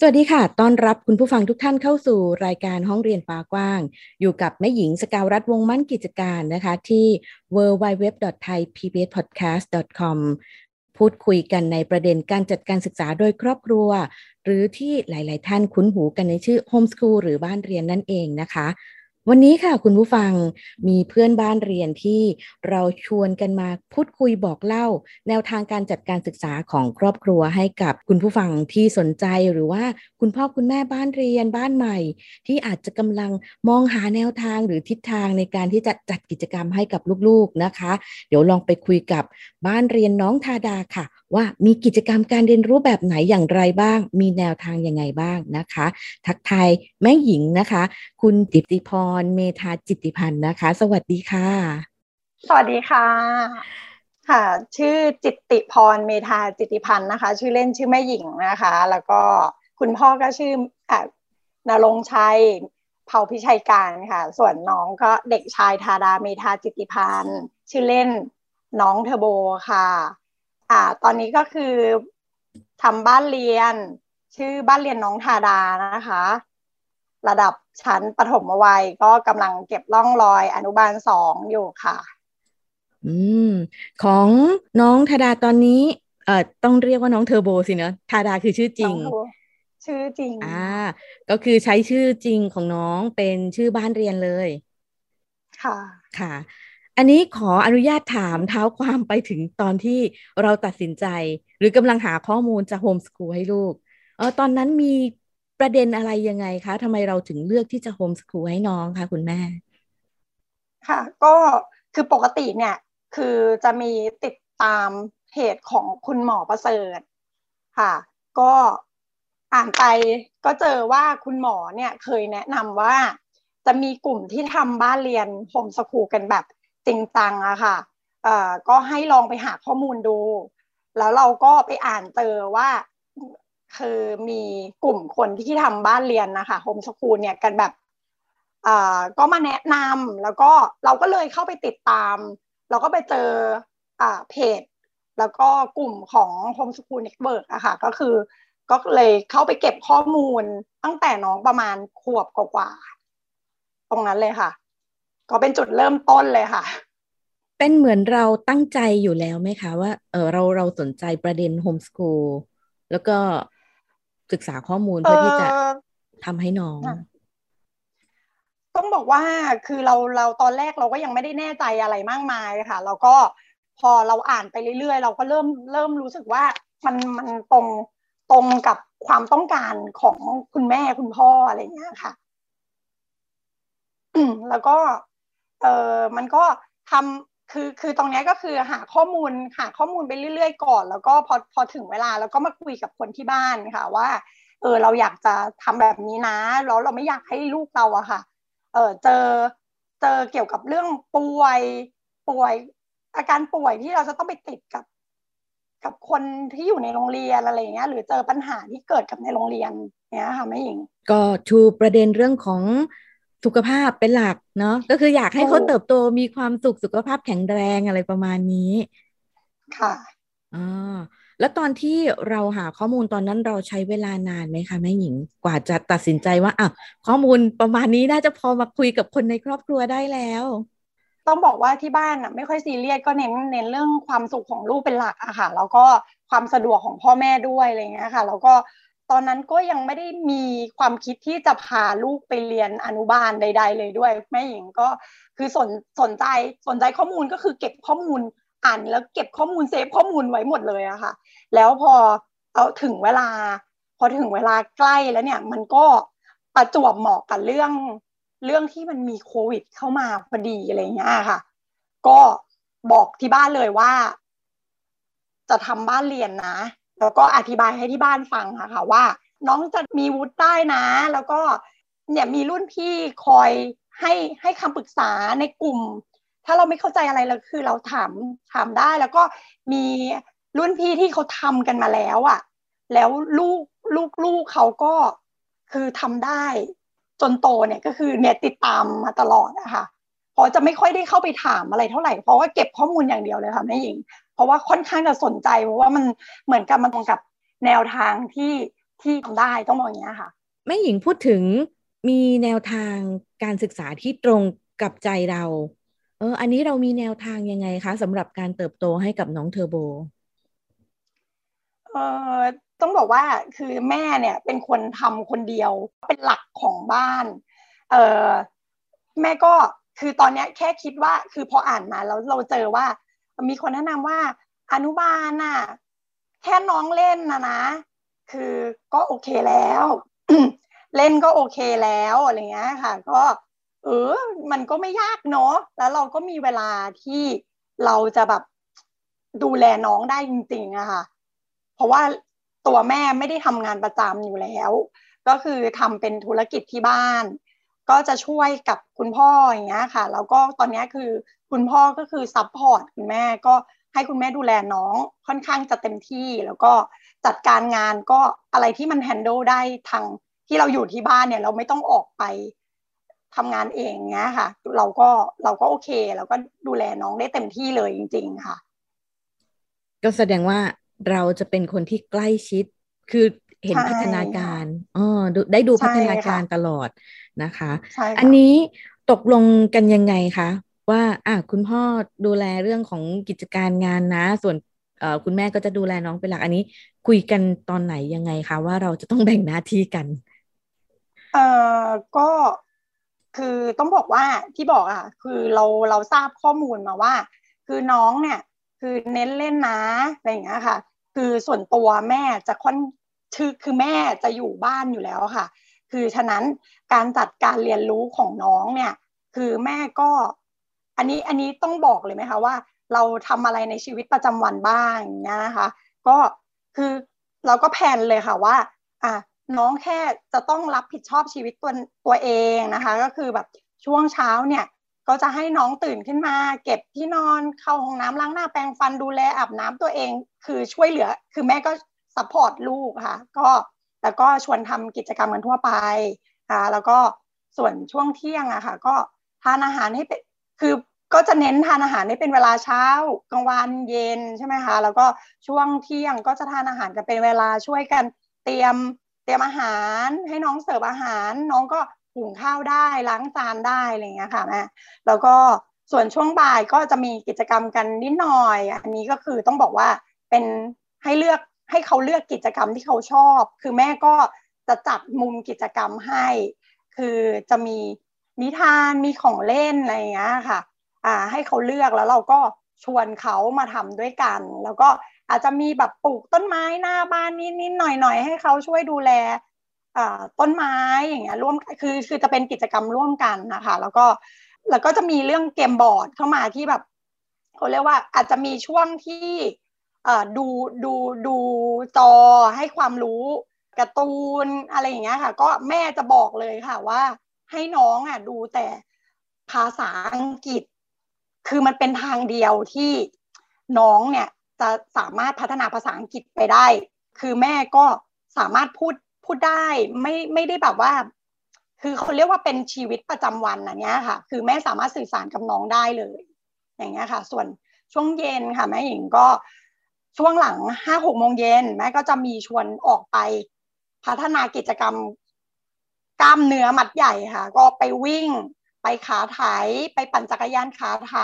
สวัสดีค่ะ ต้อนรับคุณผู้ฟังทุกท่านเข้าสู่รายการห้องเรียนฟ้ากว้าง อยู่กับแม่หญิงสกาวรัฐวงมั่นกิจการนะคะที่ www.thaipbspodcast.com พูดคุยกันในประเด็นการจัดการศึกษาโดยครอบครัว หรือที่หลาย ๆ ท่านคุ้นหูกันในชื่อโฮมสคูลหรือบ้านเรียนนั่นเองนะคะ วันนี้ค่ะคุณผู้ฟังมีเพื่อนบ้านเรียนที่เราชวนกันมาพูดคุยบอกเล่า แนวทางการจัดการศึกษาของครอบครัวให้กับคุณผู้ฟังที่สนใจหรือว่าคุณพ่อคุณแม่บ้านเรียนบ้านใหม่ ที่อาจจะกำลังมองหาแนวทางหรือทิศทางในการที่จะจัดกิจกรรมให้กับลูกๆนะคะ เดี๋ยวลองไปคุยกับบ้านเรียนน้องทาดาค่ะ ว่ามีกิจกรรมการเรียนรู้แบบไหนอย่างไรบ้าง มีแนวทางยังไงบ้างนะคะ ทักทายแม่หญิงนะคะ คุณจิติพร เมธาจิติพันธ์นะคะ สวัสดีค่ะ สวัสดีค่ะ ค่ะ ชื่อจิตติพร เมธาจิติพันธ์นะคะ ชื่อเล่นชื่อแม่หญิงนะคะ แล้วก็คุณพ่อก็ชื่ออ่านรงชัยเผาพิชัยการค่ะ ส่วนน้องก็เด็กชายธาดาเมธาจิตติพันธ์ชื่อเล่นน้องเทอร์โบค่ะ อ่า ตอนนี้ก็คือทำบ้านเรียน ชื่อบ้านเรียนน้องทาดานะคะ ระดับชั้นปฐมวัยก็กำลังเก็บร่องรอยอนุบาลสองอยู่ค่ะ อืม ของน้องธาดาตอนนี้เอ่อต้องเรียกว่าน้องเทอร์โบสินะธาดาคือชื่อจริงน้องเทอร์โบชื่อจริง อ่า ก็คือใช้ชื่อจริงของน้องเป็นชื่อบ้านเรียนเลย ค่ะ ค่ะ อันนี้ขออนุญาตถามเท้าความไปถึงตอนที่เราตัดสินใจ หรือกำลังหาข้อมูลจะโฮมส o ูลให้ลูกเออตอนนั้นมีประเด็นอะไรยังไงคะทำไมเราถึงเลือกที่จะโฮมส o ูลให้น้องคะคุณแม่ ค่ะ ก็คือปกติเนี่ย คือจะมีติดตามเพจของคุณหมอประเสริฐค่ะ ก็อ่านไปก็เจอว่าคุณหมอเนี่ยเคยแนะนำว่า จะมีกลุ่มที่ทำบ้านเรียนโฮมส o ูลกันแบบ จริงจังอะค่ะเอ่อก็ให้ลองไปหาข้อมูลดู แล้วเราก็ไปอ่านเจอว่าคือมีกลุ่มคนที่ทำบ้านเรียนนะคะโฮมส o ูลเนี่ยกันแบบอ่าก็มาแนะนำแล้วก็เราก็เลยเข้าไปติดตาม เราก็ไปเจออ่าเพจ แล้วก็กลุ่มของ Homeschool Network อะค่ะก็คือก็เลยเข้าไปเก็บข้อมูลตั้งแต่น้องประมาณขวบกว่าๆตรงนั้นเลยค่ะ ก็เป็นจุดเริ่มต้นเลยค่ะ เป็นเหมือนเราตั้งใจอยู่แล้วไหมคะ ว่าเออเราเราสนใจประเด็นโฮมส o ูลแล้วก็ศึกษาข้อมูลเพื่อที่จะทำให้น้อง ต้องบอกว่าคือเราเราตอนแรกเราก็ยังไม่ได้แน่ใจอะไรมากมายค่ะเราก็พอเราอ่านไปเรื่อยๆ เราก็เริ่มเริ่มรู้สึกว่ามันมันตรงตรงกับความต้องการของคุณแม่คุณพ่ออะไรเงี้ยค่ะ แล้วก็ เออมันก็ทำคือคือตรงนี้ก็คือหาข้อมูลหาข้อมูลไปเรื่อยๆก่อน แล้วก็พอพอถึงเวลาแล้วก็มาคุยกับคนที่บ้านค่ะว่าเออเราอยากจะทำแบบนี้นะแล้วเราไม่อยากให้ลูกเราอะค่ะเออเจอเจอเกี่ยวกับเรื่องป่วยป่วย อาการป่วยที่เราจะต้องไปติดกับ กับคนที่อยู่ในโรงเรียนอะไรอย่างเงี้ย หรือเจอปัญหาที่เกิดกับในโรงเรียนเนี้ยค่ะแม่หญิง ก็ชูประเด็นเรื่องของ สุขภาพเป็นหลักเนาะก็คืออยากให้เขาเติบโตมีความสุขสุขภาพแข็งแรงอะไรประมาณนี้ ค่ะอ่าแล้วตอนที่เราหาข้อมูลตอนนั้นเราใช้เวลานานไหมคะแม่หญิงกว่าจะตัดสินใจว่าอะข้อมูลประมาณนี้น่าจะพอมาคุยกับคนในครอบครัวได้แล้ว ต้องบอกว่าที่บ้านอะไม่ค่อยซีเรียสก็เน้นเน้นเรื่องความสุขของลูกเป็นหลักอะค่ะแล้วก็ความสะดวกของพ่อแม่ด้วยอะไรเงี้ยค่ะ แล้วก็ ตอนนั้นก็ยังไม่ได้มีความคิดที่จะพาลูกไปเรียนอนุบาลใด ๆ เลยด้วยแม่หญิงก็คือสนสนใจสนใจข้อมูลก็คือเก็บข้อมูลอ่านแล้วเก็บข้อมูลเซฟข้อมูลไว้หมดเลยอะค่ะ แล้วพอเอาถึงเวลา พอถึงเวลาใกล้แล้วเนี่ยมันก็ประจวบเหมาะกับเรื่องเรื่องที่มันมีโควิด เข้ามาพอดีอะไรเงี้ยค่ะ ก็บอกที่บ้านเลยว่า จะทำบ้านเรียนนะ แล้วก็อธิบายให้ที่บ้านฟังค่ะค่ะว่า น้องจะมีวุฒิได้นะ แล้วก็เนี่ยมีรุ่นพี่คอยให้ให้คำปรึกษาในกลุ่ม ถ้าเราไม่เข้าใจอะไรเราคือเราถามถามได้ แล้วก็มีรุ่นพี่ที่เขาทำกันมาแล้วอะ่ะ แล้วลูกลูกลูกเขาก็คือทำได้ จนโตเนี่ยก็คือเนี่ยติดตามมาตลอดนะคะเพราะจะไม่ค่อยได้เข้าไปถามอะไรเท่าไหร่เพราะว่าเก็บข้อมูลอย่างเดียวเลยค่ะแม่หญิง เพราะว่าค่อนข้างจะสนใจเพราะว่ามันเหมือนกับมันตรงกับแนวทางที่ที่ทำได้ต้องบอกอย่างนี้ค่ะแม่หญิงพูดถึงมีแนวทางการศึกษาที่ตรงกับใจเราเอออันนี้เรามีแนวทางยังไงคะสำหรับการเติบโตให้กับน้องเทอร์โบเออต้องบอกว่าคือแม่เนี่ยเป็นคนทำคนเดียวเป็นหลักของบ้านเออแม่ก็คือตอนนี้แค่คิดว่าคือพออ่านมาแล้วเราเจอว่า มีคนแนะนำว่าอนุบาลน่ะแค่น้องเล่นนะนะ คือก็โอเคแล้ว เล่นก็โอเคแล้วอะไรเงี้ยค่ะ ก็ เออ มันก็ไม่ยากเนาะแล้วเราก็มีเวลาที่เราจะแบบดูแลน้องได้จริงๆอะค่ะ เพราะว่าตัวแม่ไม่ได้ทำงานประจำอยู่แล้ว ก็คือทำเป็นธุรกิจที่บ้าน ก็จะช่วยกับคุณพ่ออย่างเงี้ยค่ะ แล้วก็ตอนนี้คือ คุณพ่อก็คือ support คุณแม่ก็ให้คุณแม่ดูแลน้องค่อนข้างจะเต็มที่ แล้วก็จัดการงานก็อะไรที่มัน handle ได้ทางที่เราอยู่ที่บ้านเนี่ย เราไม่ต้องออกไปทำงานเองเงี้ยค่ะ เราก็เราก็โอเคเราก็ดูแลน้องได้เต็มที่เลยจริง ๆ ค่ะ ก็แสดงว่าเราจะเป็นคนที่ใกล้ชิดคือเห็นพัฒนาการอ๋อได้ดูพัฒนาการตลอดนะคะ อันนี้ตกลงกันยังไงคะ ว่าอะคุณพ่อดูแลเรื่องของกิจการงานนะ ส่วนคุณแม่ก็จะดูแลน้องเป็นหลักอันนี้ คุยกันตอนไหนยังไงคะว่าเราจะต้องแบ่งหน้าที่กันเอ่อก็คือต้องบอกว่าที่บอกอะ คือเราเราทราบข้อมูลมาว่า คือน้องเนี่ย คือเน้นเล่นนะอะไรอย่างเงี้ยค่ะ คือส่วนตัวแม่จะค่อนคือคือแม่จะอยู่บ้านอยู่แล้วค่ะ คือฉะนั้นการจัดการเรียนรู้ของน้องเนี่ย คือแม่ก็ อันนี้อันนี้ต้องบอกเลยไหมคะว่า เราทำอะไรในชีวิตประจำวันบ้างนะคะ ก็คือเราก็แผนเลยค่ะว่าอะน้องแค่จะต้องรับผิดชอบชีวิตตัวตัวเองนะคะ ก็คือแบบช่วงเช้าเนี่ยก็จะให้น้องตื่นขึ้นมา เก็บที่นอนเข้าห้องน้ำล้างหน้าแปรงฟันดูแลอาบน้ำตัวเอง คือช่วยเหลือ คือแม่ก็ support ลูกค่ะ ก็แล้วก็ชวนทำกิจกรรมกันทั่วไปค่ะแล้วก็ส่วนช่วงเที่ยงอะค่ะ ก็ทานอาหารให้เป็น คือก็จะเน้นทานอาหารให้เป็นเวลาเช้ากลางวันเย็นใช่ไหมคะ แล้วก็ช่วงเที่ยงก็จะทานอาหารกันเป็นเวลาช่วยกันเตรียมเตรียมอาหารให้น้องเสิร์ฟอาหาร น้องก็หุงข้าวได้ล้างจานได้อะไรเงี้ยค่ะแม่แล้วก็ส่วนช่วงบ่ายก็จะมีกิจกรรมกันนิดหน่อย อันนี้ก็คือต้องบอกว่าเป็นให้เลือกให้เขาเลือกกิจกรรมที่เขาชอบ คือแม่ก็จะจัดมุมกิจกรรมให้ คือจะมี นิทานมีของเล่นอะไรเงี้ยค่ะอ่าให้เขาเลือกแล้วเราก็ชวนเขามาทำด้วยกัน แล้วก็อาจจะมีแบบปลูกต้นไม้หน้าบ้านนิดๆหน่อยๆให้เขาช่วยดูแลต้นไม้อย่างเงี้ยร่วมคือคือจะเป็นกิจกรรมร่วมกันนะคะ แล้วก็แล้วก็จะมีเรื่องเกมบอร์ดเข้ามาที่แบบเขาเรียกว่าอาจจะมีช่วงที่ดูดูดูจอให้ความรู้การ์ตูนอะไรอย่างเงี้ยค่ะ ก็แม่จะบอกเลยค่ะว่า ให้น้องอะดูแต่ภาษาอังกฤษ คือมันเป็นทางเดียวที่น้องเนี่ยจะสามารถพัฒนาภาษาอังกฤษไปได้ คือแม่ก็สามารถพูดพูดได้ไม่ไม่ได้แบบว่า คือเขาเรียกว่าเป็นชีวิตประจำวันอันนี้ยค่ะ คือแม่สามารถสื่อสารกับน้องได้เลย อย่างเงี้ยค่ะ ส่วนช่วงเย็นค่ะแม่หญิงก็ช่วงหลังห้าหกโมงเย็นแม่ก็จะมีชวนออกไปพัฒนากิจกรรม กล้ามเนื้อมัดใหญ่ค่ะ ก็ไปวิ่ง ไปขาไถไปปั่นจักรยานขาไถ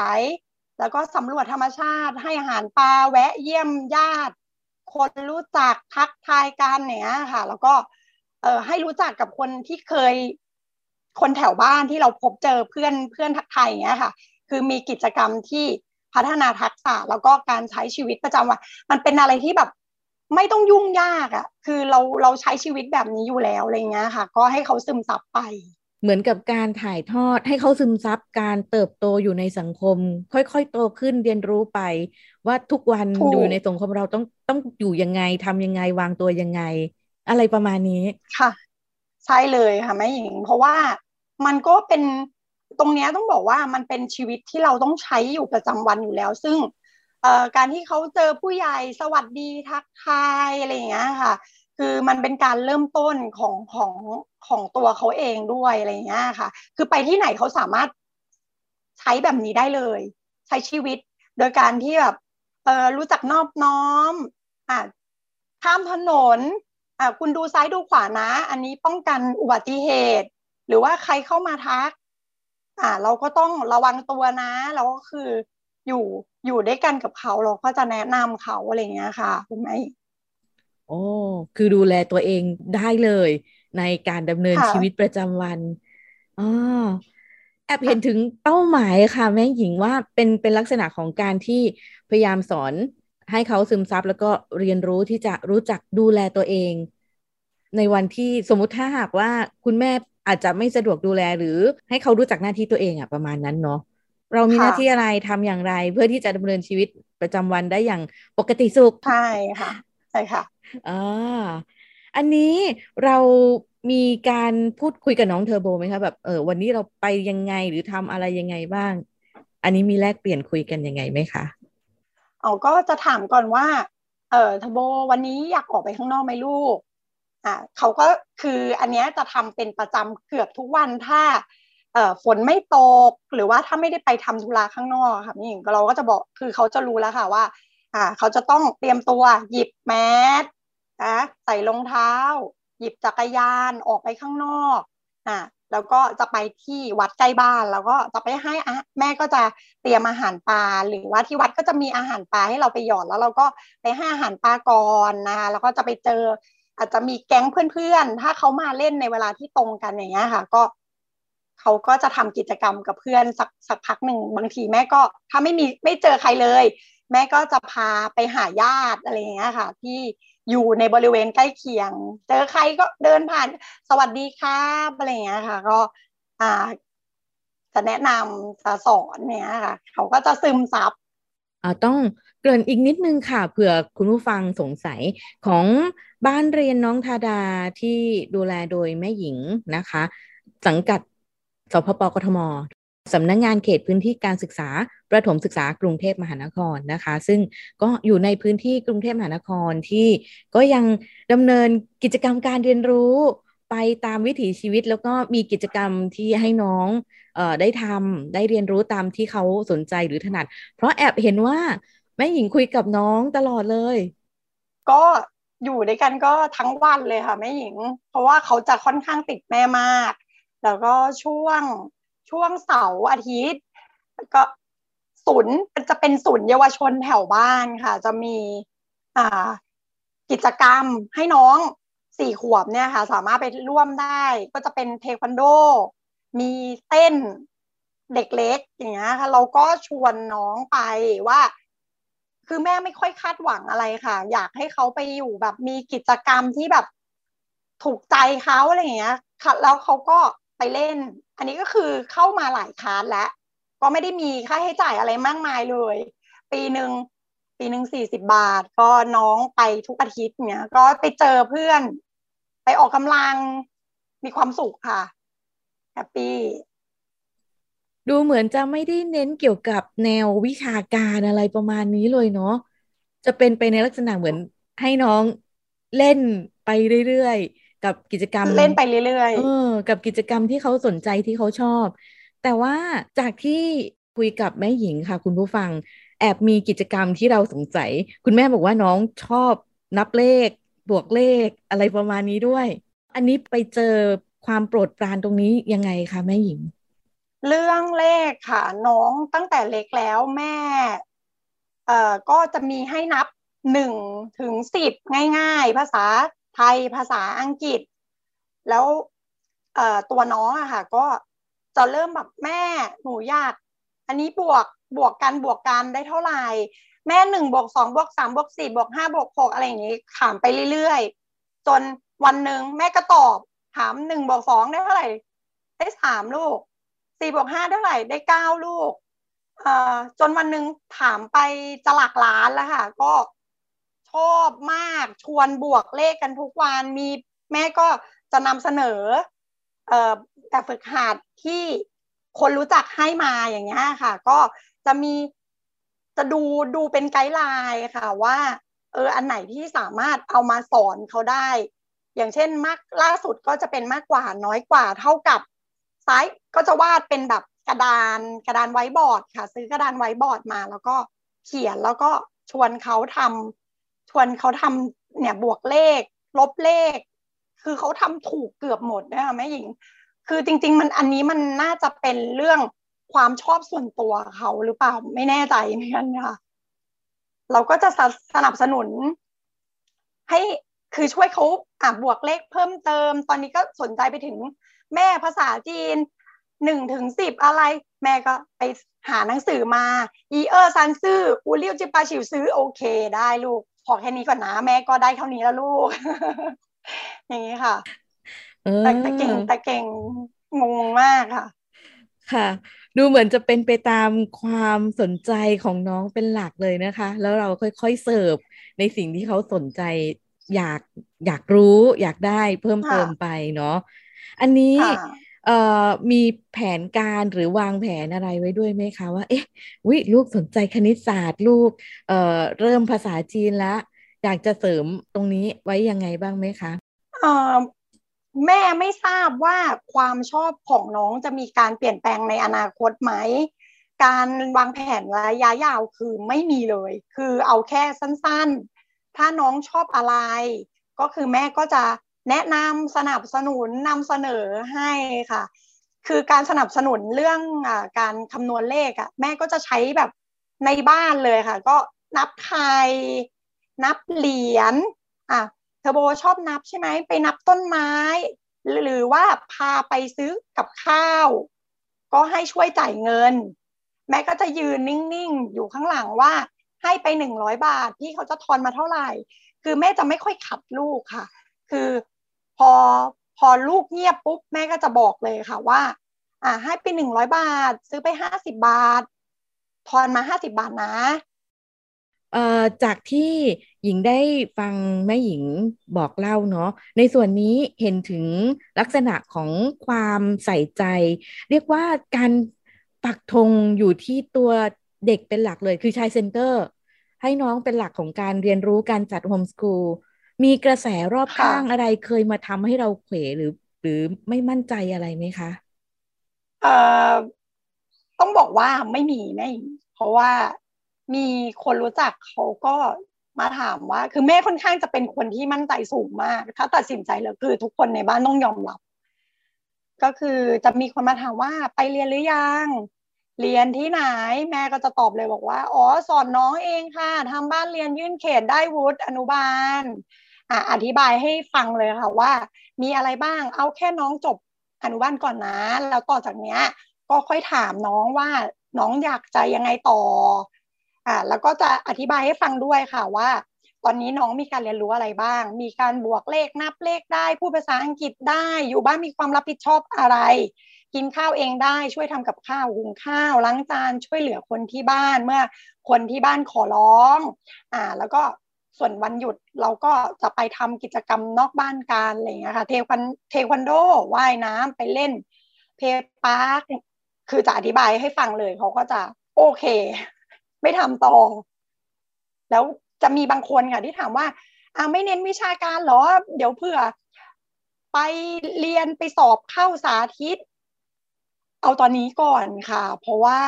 แล้วก็สำรวจธรรมชาติให้อาหารปลาแวะเยี่ยมญาติ คนรู้จักทักทายกันเนี้ยค่ะ แล้วก็เออให้รู้จักกับคนที่เคย คนแถวบ้านที่เราพบเจอเพื่อนเพื่อนทักทายอย่างเงี้ยค่ะ คือมีกิจกรรมที่พัฒนาทักษะแล้วก็การใช้ชีวิตประจำวันมันเป็นอะไรที่แบบ ไม่ต้องยุ่งยากอะ่ะ คือเราเราใช้ชีวิตแบบนี้อยู่แล้วอะไรเงี้ยค่ะ ก็ให้เขาซึมซับไป เหมือนกับการถ่ายทอดให้เขาซึมซับการเติบโตอยู่ในสังคม ค่อยๆโตขึ้นเรียนรู้ไป ว่าทุกวันอยู่ในสังคมเราต้องต้องอยู่ยังไงทำยังไงวางตัวยังไง อะไรประมาณนี้ค่ะ ใช่เลยค่ะแม่หญิง เพราะว่ามันก็เป็นตรงนี้ต้องบอกว่ามันเป็นชีวิตที่เราต้องใช้อยู่ประจำวันอยู่แล้ว ซึ่ง การที่เขาเจอผู้ใหญ่สวัสดีทักทายอะไรอย่างเงี้ยค่ะ คือมันเป็นการเริ่มต้นของของของตัวเขาเองด้วยอะไรอย่างเงี้ยค่ะ คือไปที่ไหนเขาสามารถใช้แบบนี้ได้เลย ใช้ชีวิต โดยการที่แบบเออรู้จักนอบน้อมอ่าข้ามถนนอ่าคุณดูซ้ายดูขวานะ อันนี้ป้องกันอุบัติเหตุ หรือว่าใครเข้ามาทัก อ่าเราก็ต้องระวังตัวนะเราก็คือ อยู่อยู่ด้วยกันกับเขาเราก็จะแนะนำเขาอะไรเงี้ยค่ะคุณไหมโอ้คือดูแลตัวเองได้เลย ในการดำเนินชีวิตประจำวันอ๋อแอบเห็นถึงเป้าหมายค่ะ แม่หญิงว่าเป็นเป็นลักษณะของการที่พยายามสอนให้เขาซึมซับแล้วก็เรียนรู้ที่จะรู้จักดูแลตัวเอง ในวันที่สมมุติถ้าหากว่าคุณแม่อาจจะไม่สะดวกดูแลหรือให้เขารู้จักหน้าที่ตัวเองอะประมาณนั้นเนาะ เรามีหน้าที่อะไรทำอย่างไร เพื่อที่จะดำเนินชีวิตประจำวันได้อย่างปกติสุขใช่ค่ะใช่ค่ะอ่าอันนี้เรามีการพูดคุยกับน้องเทอร์โบไหมคะแบบเออวันนี้เราไปยังไงหรือทำอะไรยังไงบ้าง อันนี้มีแลกเปลี่ยนคุยกันยังไงไหมคะเอาก็จะถามก่อนว่า เออเทอร์โบวันนี้อยากออกไปข้างนอกไหมลูกอ่าเขาก็คืออันนี้จะทำเป็นประจำเกือบทุกวันถ้าเอ่อ ฝนไม่ตก หรือว่าถ้าไม่ได้ไปทำธุระข้างนอกค่ะนี่เราก็จะบอกคือเขาจะรู้แล้วค่ะว่า อ่า เขาจะต้องเตรียมตัวหยิบแมสนะใส่รองเท้า หยิบจักรยานออกไปข้างนอกอ่าแล้วก็จะไปที่วัดใกล้บ้านแล้วก็จะไปให้แม่ก็จะเตรียมอาหารปลาหรือว่าที่วัดก็จะมีอาหารปลาให้เราไปหยอดแล้วเราก็ไปให้อาหารปลาก่อนนะคะแล้วก็จะไปเจออาจจะมีแก๊งเพื่อนๆ ถ้าเขามาเล่นในเวลาที่ตรงกันอย่างเงี้ยค่ะ ก็ เขาก็จะทำกิจกรรมกับเพื่อนสักสักพักหนึ่งบางทีแม่ก็ถ้าไม่มีไม่เจอใครเลย แม่ก็จะพาไปหาญาติอะไรอย่างเงี้ยค่ะ ที่อยู่ในบริเวณใกล้เคียง เจอใครก็เดินผ่านสวัสดีครับอะไรอย่างเงี้ยค่ะ ก็อ่าจะแนะนำจะสอนเนี้ยค่ะ เขาก็จะซึมซับอ่าต้องเกริ่นอีกนิดนึงค่ะเผื่อคุณผู้ฟังสงสัยของบ้านเรียนน้องทาดาที่ดูแลโดยแม่หญิงนะคะ สังกัด สพปกทมสำนักงงานเขตพื้นที่การศึกษา ประถมศึกษากรุงเทพมหานครนะคะ ซึ่งก็อยู่ในพื้นที่กรุงเทพมหานครที่ก็ยังดำเนินกิจกรรมการเรียนรู้ไปตามวิถีชีวิตแล้วก็มีกิจกรรมที่ให้น้องเอ่อได้ทำได้เรียนรู้ตามที่เขาสนใจหรือถนัด เพราะแอบเห็นว่าแม่หญิงคุยกับน้องตลอดเลย ก็อยู่ด้วยกันก็ทั้งวันเลยค่ะแม่หญิง เพราะว่าเขาจะค่อนข้างติดแม่มาก แล้วก็ช่วงช่วงเสาร์อาทิตย์ก็ศูนย์จะเป็นศูนย์เยาวชนแถวบ้านค่ะ จะมีอ่ากิจกรรมให้น้องสี่ขวบเนี่ยค่ะ สามารถไปร่วมได้ ก็จะเป็นเทควันโด มีเต้นเด็กเล็กอย่างเงี้ยค่ะ เราก็ชวนน้องไปว่า คือแม่ไม่ค่อยคาดหวังอะไรค่ะ อยากให้เขาไปอยู่แบบมีกิจกรรมที่แบบถูกใจเขาอะไรอย่างเงี้ยค่ะแล้วเขาก็ ไปเล่น อันนี้ก็คือเข้ามาหลายคลาสแล้ว ก็ไม่ได้มีค่าใช้จ่ายอะไรมากมายเลย ปีหนึ่งปีหนึ่งสี่สิบบาท ก็น้องไปทุกอาทิตย์เนี่ยก็ไปเจอเพื่อน ไปออกกำลังมีความสุขค่ะแฮปปี้ดูเหมือนจะไม่ได้เน้นเกี่ยวกับแนววิชาการอะไรประมาณนี้เลยเนาะจะเป็นไปในลักษณะเหมือนให้น้องเล่นไปเรื่อย กับกิจกรรมเล่นไปเรื่อยๆเออกับกิจกรรมที่เขาสนใจที่เขาชอบ แต่ว่าจากที่คุยกับแม่หญิงค่ะ คุณผู้ฟังแอบมีกิจกรรมที่เราสงสัย คุณแม่บอกว่าน้องชอบนับเลข บวกเลขอะไรประมาณนี้ด้วย อันนี้ไปเจอความโปรดปรานตรงนี้ยังไงคะแม่หญิง เรื่องเลขค่ะ น้องตั้งแต่เล็กแล้วแม่เอ่อก็จะมีให้นับหนึ่งถึงสิบง่าย ๆ ภาษา ไทยภาษาอังกฤษ แล้วเอ่อตัวน้องอะค่ะ ก็จะเริ่มแบบแม่หนูอยากอันนี้บวกบวกกันบวกกันได้เท่าไหร่แม่หนึ่งบวกสองบวกสามบวกสี่บวกห้าบวกหกอะไรอย่างนี้ถามไปเรื่อยๆ จนวันหนึ่งแม่ก็ตอบ ถามหนึ่งบวกสองได้เท่าไหร่ได้สามลูกสี่บวกห้าได้เท่าไหร่ได้เก้าลูกเอ่อจนวันหนึ่งถามไปจะหลักล้านแล้วค่ะ ก็ อบมาก ชวนบวกเลขกันทุกวันมีแม่ก็จะนำเสนอเอ่อแบบฝึกหัดที่คนรู้จักให้มาอย่างเงี้ยค่ะ ก็จะมีจะดูดูเป็นไกด์ไลน์ค่ะว่าเอออันไหนที่สามารถเอามาสอนเขาได้ อย่างเช่นมากล่าสุดก็จะเป็นมากกว่าน้อยกว่าเท่ากับซ้ายก็จะวาดเป็นแบบกระดานกระดานไว้บอร์ดค่ะ ซื้อกระดานไว้บอร์ดมา แล้วก็เขียนแล้วก็ชวนเขาทำช วนเขาทำเนี่ยบวกเลข ลบเลข คือเขาทำถูกเกือบหมดนะคะแม่หญิง คือจริง ๆ มันอันนี้มันน่าจะเป็นเรื่องความชอบส่วนตัวเขาหรือเปล่าไม่แน่ใจเหมือนกันค่ะเราก็จะสนับสนุน ให้คือช่วยเขาอ่าบวกเลขเพิ่มเติม ตอนนี้ก็สนใจไปถึงแม่ภาษาจีนหนึ่งถึงสิบอะไร แม่ก็ไปหาหนังสือมา อีเออร์ซันซื่ออูเลียวจิปาชิวซื้อโอเคได้ลูก พอแค่นี้ก่อนนะแม่ก็ได้เท่านี้แล้วลูก อย่างนี้ค่ะแต่แต่เก่งแต่เก่งงงมากค่ะ ค่ะ ดูเหมือนจะเป็นไปตามความสนใจของน้องเป็นหลักเลยนะคะ แล้วเราค่อยๆเสิร์ฟในสิ่งที่เขาสนใจอยากอยากรู้อยากได้เพิ่มเติมไปเนาะอันนี้เอ่อ มีแผนการหรือวางแผนอะไรไว้ด้วยไหมคะว่า เอ๊ะวิลูกสนใจคณิตศาสตร์ลูกเอ่อเริ่มภาษาจีนแล้วอยากจะเสริมตรงนี้ไว้ยังไงบ้างไหมคะเอ่อแม่ไม่ทราบว่าความชอบของน้องจะมีการเปลี่ยนแปลงในอนาคตไหม การวางแผนระยะยาวคือไม่มีเลย คือเอาแค่สั้นๆ ถ้าน้องชอบอะไร ก็คือแม่ก็จะ แนะนำสนับสนุนนำเสนอให้ค่ะ คือการสนับสนุนเรื่องอการคำนวณเลขอะแม่ก็จะใช้แบบในบ้านเลยค่ะ ก็นับไข่นับเหรียญอะเทอร์โบชอบนับใช่ไหมไปนับต้นไม้ หรือว่าพาไปซื้อกับข้าว ก็ให้ช่วยจ่ายเงิน แม่ก็จะยืนนิ่งๆ อยู่ข้างหลังว่าให้ไปหนึ่งร้อยบาท พี่เขาจะทอนมาเท่าไหร่ คือแม่จะไม่ค่อยขัดลูกค่ะ คือ พอพอลูกเงียบปุ๊บแม่ก็จะบอกเลยค่ะว่า อ่าให้ไปหนึ่งร้อยบาท ซื้อไปห้าสิบบาท ทอนมาห้าสิบาทนะเอ่อจากที่หญิงได้ฟังแม่หญิงบอกเล่าเนาะในส่วนนี้เห็นถึงลักษณะของความใส่ใจ เรียกว่าการปักธงอยู่ที่ตัวเด็กเป็นหลักเลยคือชายเซ็นเตอร์ ให้น้องเป็นหลักของการเรียนรู้การจัดโฮมสกูล มีกระแสรอบข้างอะไรเคยมาทำให้เราเขวหรือ หรือไม่มั่นใจอะไรไหมคะเอ่อต้องบอกว่าไม่มีแม่เพราะว่ามีคนรู้จักเขาก็มาถามว่า คือแม่ค่อนข้างจะเป็นคนที่มั่นใจสูงมาก ถ้าตัดสินใจแล้วคือทุกคนในบ้านต้องยอมรับ ก็คือจะมีคนมาถามว่าไปเรียนหรือยัง เรียนที่ไหน แม่ก็จะตอบเลยบอกว่า อ๋อสอนน้องเองค่ะทำบ้านเรียนยื่นเขตได้วุฒิอนุบาล อธิบายให้ฟังเลยค่ะว่า มีอะไรบ้างเอาแค่น้องจบอนุบาลก่อนนะ แล้วต่อจากเนี้ยก็ค่อยถามน้องว่าน้องอยากใจยังไงต่ออ่าแล้วก็จะอธิบายให้ฟังด้วยค่ะว่า ตอนนี้น้องมีการเรียนรู้อะไรบ้าง มีการบวกเลขนับเลขได้พูดภาษาอังกฤษได้ อยู่บ้านมีความรับผิดชอบอะไร กินข้าวเองได้ช่วยทำกับข้าวหุงข้าวล้างจานช่วยเหลือคนที่บ้านเมื่อคนที่บ้านขอร้องอ่าแล้วก็ ส่วนวันหยุดเราก็จะไปทำกิจกรรมนอกบ้านกันอะไรเงี้ยค่ะ เทควันเทควันโดว่ายน้ำไปเล่น เพย์ปาร์คคือจะอธิบายให้ฟังเลยเขาก็จะโอเค ไม่ทำต่อ แล้วจะมีบางคนค่ะที่ถามว่าอ่าไม่เน้นวิชาการหรอ เดี๋ยวเผื่อ ไปเรียนไปสอบเข้าสาธิต เอาตอนนี้ก่อนค่ะ เพราะว่า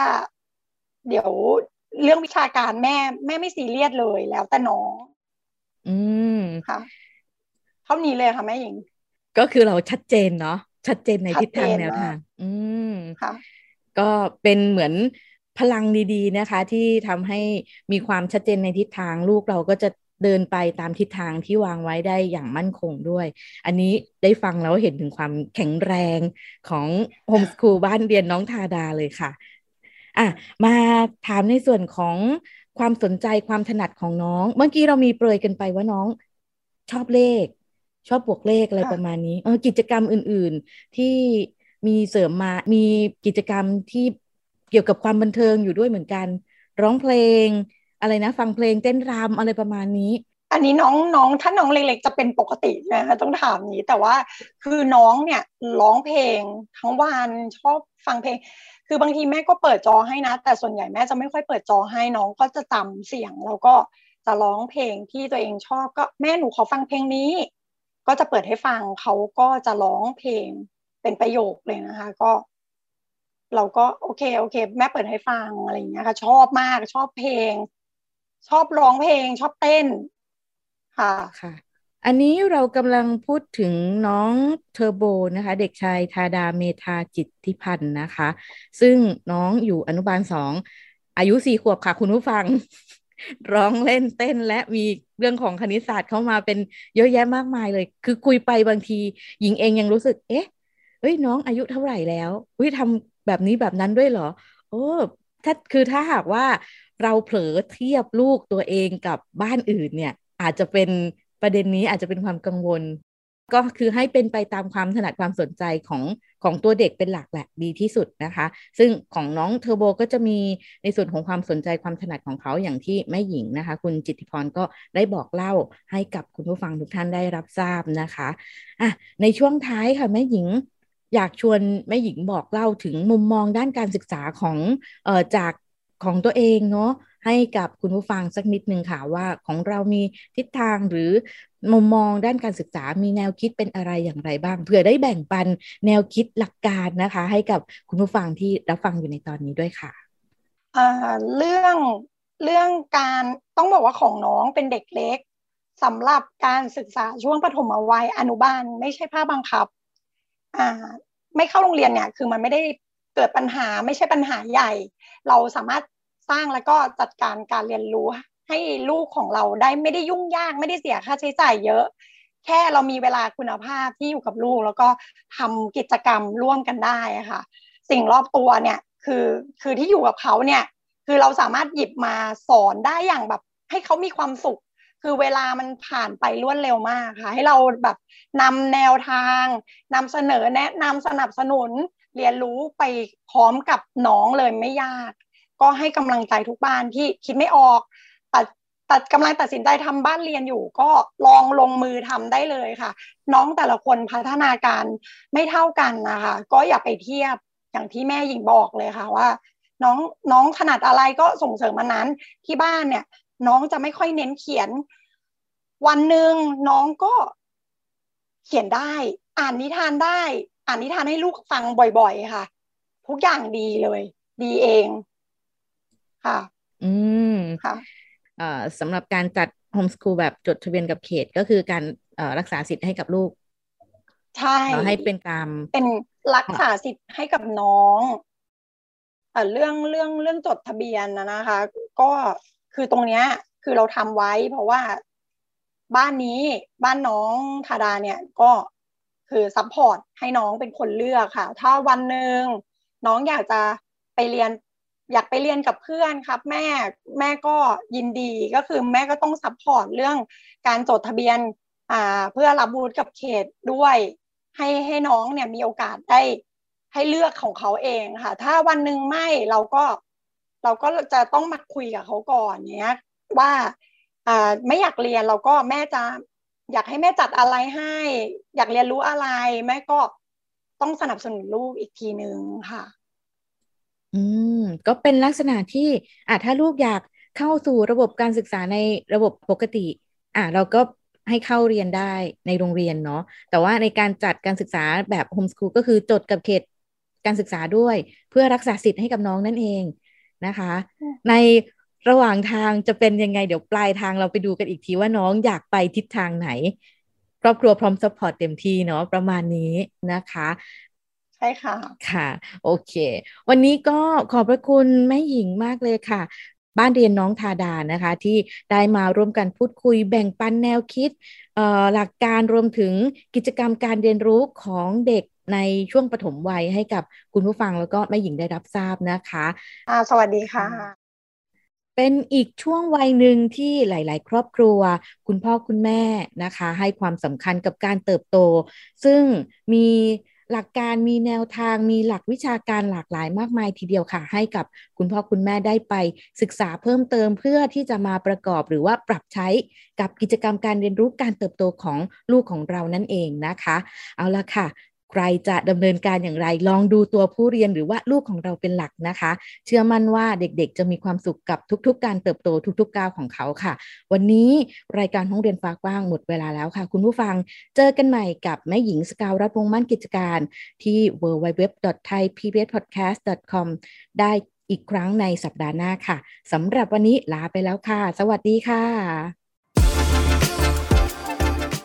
เดี๋ยวเรื่องวิชาการแม่แม่ไม่ซีเรียสเลยแล้วแต่น้อง อืมค่ะ เท่านี้เลยค่ะแม่หญิง ก็คือเราชัดเจนเนาะชัดเจนในทิศทางแนวทาง อืมค่ะ ก็เป็นเหมือนพลังดีๆนะคะ ที่ทำให้มีความชัดเจนในทิศทางลูกเราก็จะเดินไปตามทิศทางที่วางไว้ได้อย่างมั่นคงด้วย อันนี้ได้ฟังแล้วเห็นถึงความแข็งแรงของโฮมสคูลบ้านเรียนน้องทาดาเลยค่ะ อะ มาถามในส่วนของ ความสนใจความถนัดของน้อง เมื่อกี้เรามีเปรยกันไปว่าน้องชอบเลข ชอบบวกเลขอะไรประมาณนี้เออกิจกรรมอื่น ๆ ที่มีเสริมมามีกิจกรรมที่เกี่ยวกับความบันเทิงอยู่ด้วยเหมือนกัน ร้องเพลง อะไรนะ ฟังเพลงเต้นรำอะไรประมาณนี้ อันนี้น้องน้องถ้าน้องเล็กๆจะเป็นปกตินะคะต้องถามนี้แต่ว่าคือน้องเนี่ยร้องเพลงทั้งวันชอบฟังเพลง คือบางทีแม่ก็เปิดจอให้นะ แต่ส่วนใหญ่แม่จะไม่ค่อยเปิดจอให้น้องก็จะจำเสียง แล้วก็จะร้องเพลงที่ตัวเองชอบก็แม่หนูขอฟังเพลงนี้ ก็จะเปิดให้ฟังเขาก็จะร้องเพลงเป็นประโยคเลยนะคะ ก็ เราก็โอเคโอเค แม่เปิดให้ฟังอะไรอย่างเงี้ยค่ะ ชอบมากชอบเพลง ชอบร้องเพลง ชอบเต้นค่ะค่ะ อันนี้เรากำลังพูดถึงน้องเทอร์โบนะคะ เด็กชายธาดาเมธาจิตทิพันธ์นะคะ ซึ่งน้องอยู่อนุบาลสองอายุสี่ขวบค่ะคุณผู้ฟัง ร้องเล่นเต้นและมีเรื่องของคณิตศาสตร์เข้ามาเป็นเยอะแยะมากมายเลย คือคุยไปบางที หญิงเองยังรู้สึก เอ๊ะเฮ้ยน้องอายุเท่าไหร่แล้วอุ้ยทำแบบนี้แบบนั้นด้วยเหรอ โอ้ถ้าคือถ้าหากว่าเราเผลอเทียบลูกตัวเองกับบ้านอื่นเนี่ย อาจจะเป็น ประเด็นนี้อาจจะเป็นความกังวล ก็คือให้เป็นไปตามความถนัดความสนใจของของตัวเด็กเป็นหลักแหละดีที่สุดนะคะ ซึ่งของน้องเทอร์โบก็จะมีในส่วนของความสนใจความถนัดของเขาอย่างที่แม่หญิงนะคะ คุณจิตติพรก็ได้บอกเล่าให้กับคุณผู้ฟังทุกท่านได้รับทราบนะคะอะในช่วงท้ายค่ะแม่หญิงอยากชวนแม่หญิงบอกเล่าถึงมุมมองด้านการศึกษาของเอ่อจาก ของตัวเองเนาะให้กับคุณผู้ฟังสักนิดหนึ่งค่ะว่าของเรามีทิศทางหรือมุมมองด้านการศึกษามีแนวคิดเป็นอะไรอย่างไรบ้างเพื่อได้แบ่งปันแนวคิดหลักการนะคะ ให้กับคุณผู้ฟังที่รับฟังอยู่ในตอนนี้ด้วยค่ะเรื่องเรื่องการต้องบอกว่าของน้องเป็นเด็กเล็กสำหรับการศึกษาช่วงปฐมวัยอนุบาล ไม่ใช่ภาคบังคับ อ่า ไม่เข้าโรงเรียนเนี่ย คือมันไม่ได้ เกิดปัญหาไม่ใช่ปัญหาใหญ่ เราสามารถสร้างแล้วก็จัดการการเรียนรู้ให้ลูกของเราได้ไม่ได้ยุ่งยากไม่ได้เสียค่าใช้จ่ายเยอะ แค่เรามีเวลาคุณภาพที่อยู่กับลูก แล้วก็ทำกิจกรรมร่วมกันได้ค่ะ สิ่งรอบตัวเนี่ยคือคือที่อยู่กับเขาเนี่ยคือเราสามารถหยิบมาสอนได้อย่างแบบ ให้เขามีความสุข คือเวลามันผ่านไปรวดเร็วมากค่ะ ให้เราแบบนำแนวทางนำเสนอแนะนำสนับสนุน เรียนรู้ไปพร้อมกับน้องเลยไม่ยาก ก็ให้กำลังใจทุกบ้านที่คิดไม่ออกตัดตัดกำลังตัดสินใจทำบ้านเรียนอยู่ ก็ลองลงมือทำได้เลยค่ะ น้องแต่ละคนพัฒนาการไม่เท่ากันนะคะ ก็อย่าไปเทียบอย่างที่แม่หญิงบอกเลยค่ะว่า น้องน้องขนาดอะไรก็ส่งเสริมมันนั้นที่บ้านเนี่ย น้องจะไม่ค่อยเน้นเขียน วันหนึ่งน้องก็เขียนได้ อ่านนิทานได้ อ่านนิทานให้ลูกฟังบ่อย ๆ ค่ะ ทุกอย่างดีเลย ดีเองค่ะ อืมค่ะสำหรับการจัดโฮมสคูลแบบจดทะเบียนกับเขตก็คือการรักษาสิทธิ์ให้กับลูก ใช่ให้เป็นตามเป็นรักษาสิทธิ์ให้กับน้องเรื่องเรื่องเรื่องจดทะเบียนนะนะคะ ก็คือตรงเนี้ย คือเราทำไว้ เพราะว่าบ้านนี้บ้านน้องธาดาเนี่ยก็คือ support ให้น้องเป็นคนเลือกค่ะ ถ้าวันหนึ่งน้องอยากจะไปเรียนอยากไปเรียนกับเพื่อนครับ แม่แม่ก็ยินดีก็คือแม่ก็ต้อง support เรื่องการจดทะเบียนอ่าเพื่อรับวุฒิกับเขตด้วย ให้ให้น้องเนี่ยมีโอกาสได้ให้เลือกของเขาเองค่ะ ถ้าวันหนึ่งไม่เราก็เราก็จะต้องมาคุยกับเขาก่อนเนี้ยว่าอ่าไม่อยากเรียนเราก็แม่จะ อยากให้แม่จัดอะไรให้ อยากเรียนรู้อะไร แม่ก็ต้องสนับสนุนลูกอีกทีหนึ่งค่ะ อืม ก็เป็นลักษณะที่อะถ้าลูกอยากเข้าสู่ระบบการศึกษาในระบบปกติ อะเราก็ให้เข้าเรียนได้ในโรงเรียนเนาะแต่ว่าในการจัดการศึกษาแบบ homeschool ก็คือจดกับเขตการศึกษาด้วย เพื่อรักษาสิทธิ์ให้กับน้องนั่นเองนะคะ ใน ระหว่างทางจะเป็นยังไงเดี๋ยวปลายทางเราไปดูกันอีกทีว่าน้องอยากไปทิศทางไหน ครอบครัวพร้อม support เต็มที่เนาะประมาณนี้นะคะใช่ค่ะ ค่ะ โอเค วันนี้ก็ขอบพระคุณแม่หญิงมากเลยค่ะ บ้านเรียนน้องทาดานะคะ ที่ได้มาร่วมกันพูดคุยแบ่งปันแนวคิดหลักการรวมถึงกิจกรรมการเรียนรู้ของเด็กในช่วงปฐมวัยให้กับคุณผู้ฟังแล้วก็แม่หญิงได้รับทราบนะคะอ่าสวัสดีค่ะ เป็นอีกช่วงวัยหนึ่งที่หลาย ๆ ครอบครัว คุณพ่อคุณแม่นะคะ ให้ความสำคัญกับการเติบโต ซึ่งมีหลักการมีแนวทางมีหลักวิชาการหลากหลายมากมายทีเดียวค่ะ ให้กับคุณพ่อคุณแม่ได้ไปศึกษาเพิ่มเติมเพื่อที่จะมาประกอบหรือว่าปรับใช้กับกิจกรรมการเรียนรู้การเติบโตของลูกของเรานั่นเองนะคะ เอาละค่ะ ใครจะดำเนินการอย่างไร ลองดูตัวผู้เรียนหรือว่าลูกของเราเป็นหลักนะคะ เชื่อมั่นว่าเด็กๆ จะมีความสุขกับทุกๆ การเติบโตทุกๆก้าวของเขาค่ะ วันนี้รายการห้องเรียนฟ้ากว้างหมดเวลาแล้วค่ะ คุณผู้ฟังเจอกันใหม่กับแม่หญิงสกาวรัฐวงมั่นกิจการที่ www.thaipbspodcast.com ได้อีกครั้งในสัปดาห์หน้าค่ะสำหรับวันนี้ลาไปแล้วค่ะ สวัสดีค่ะ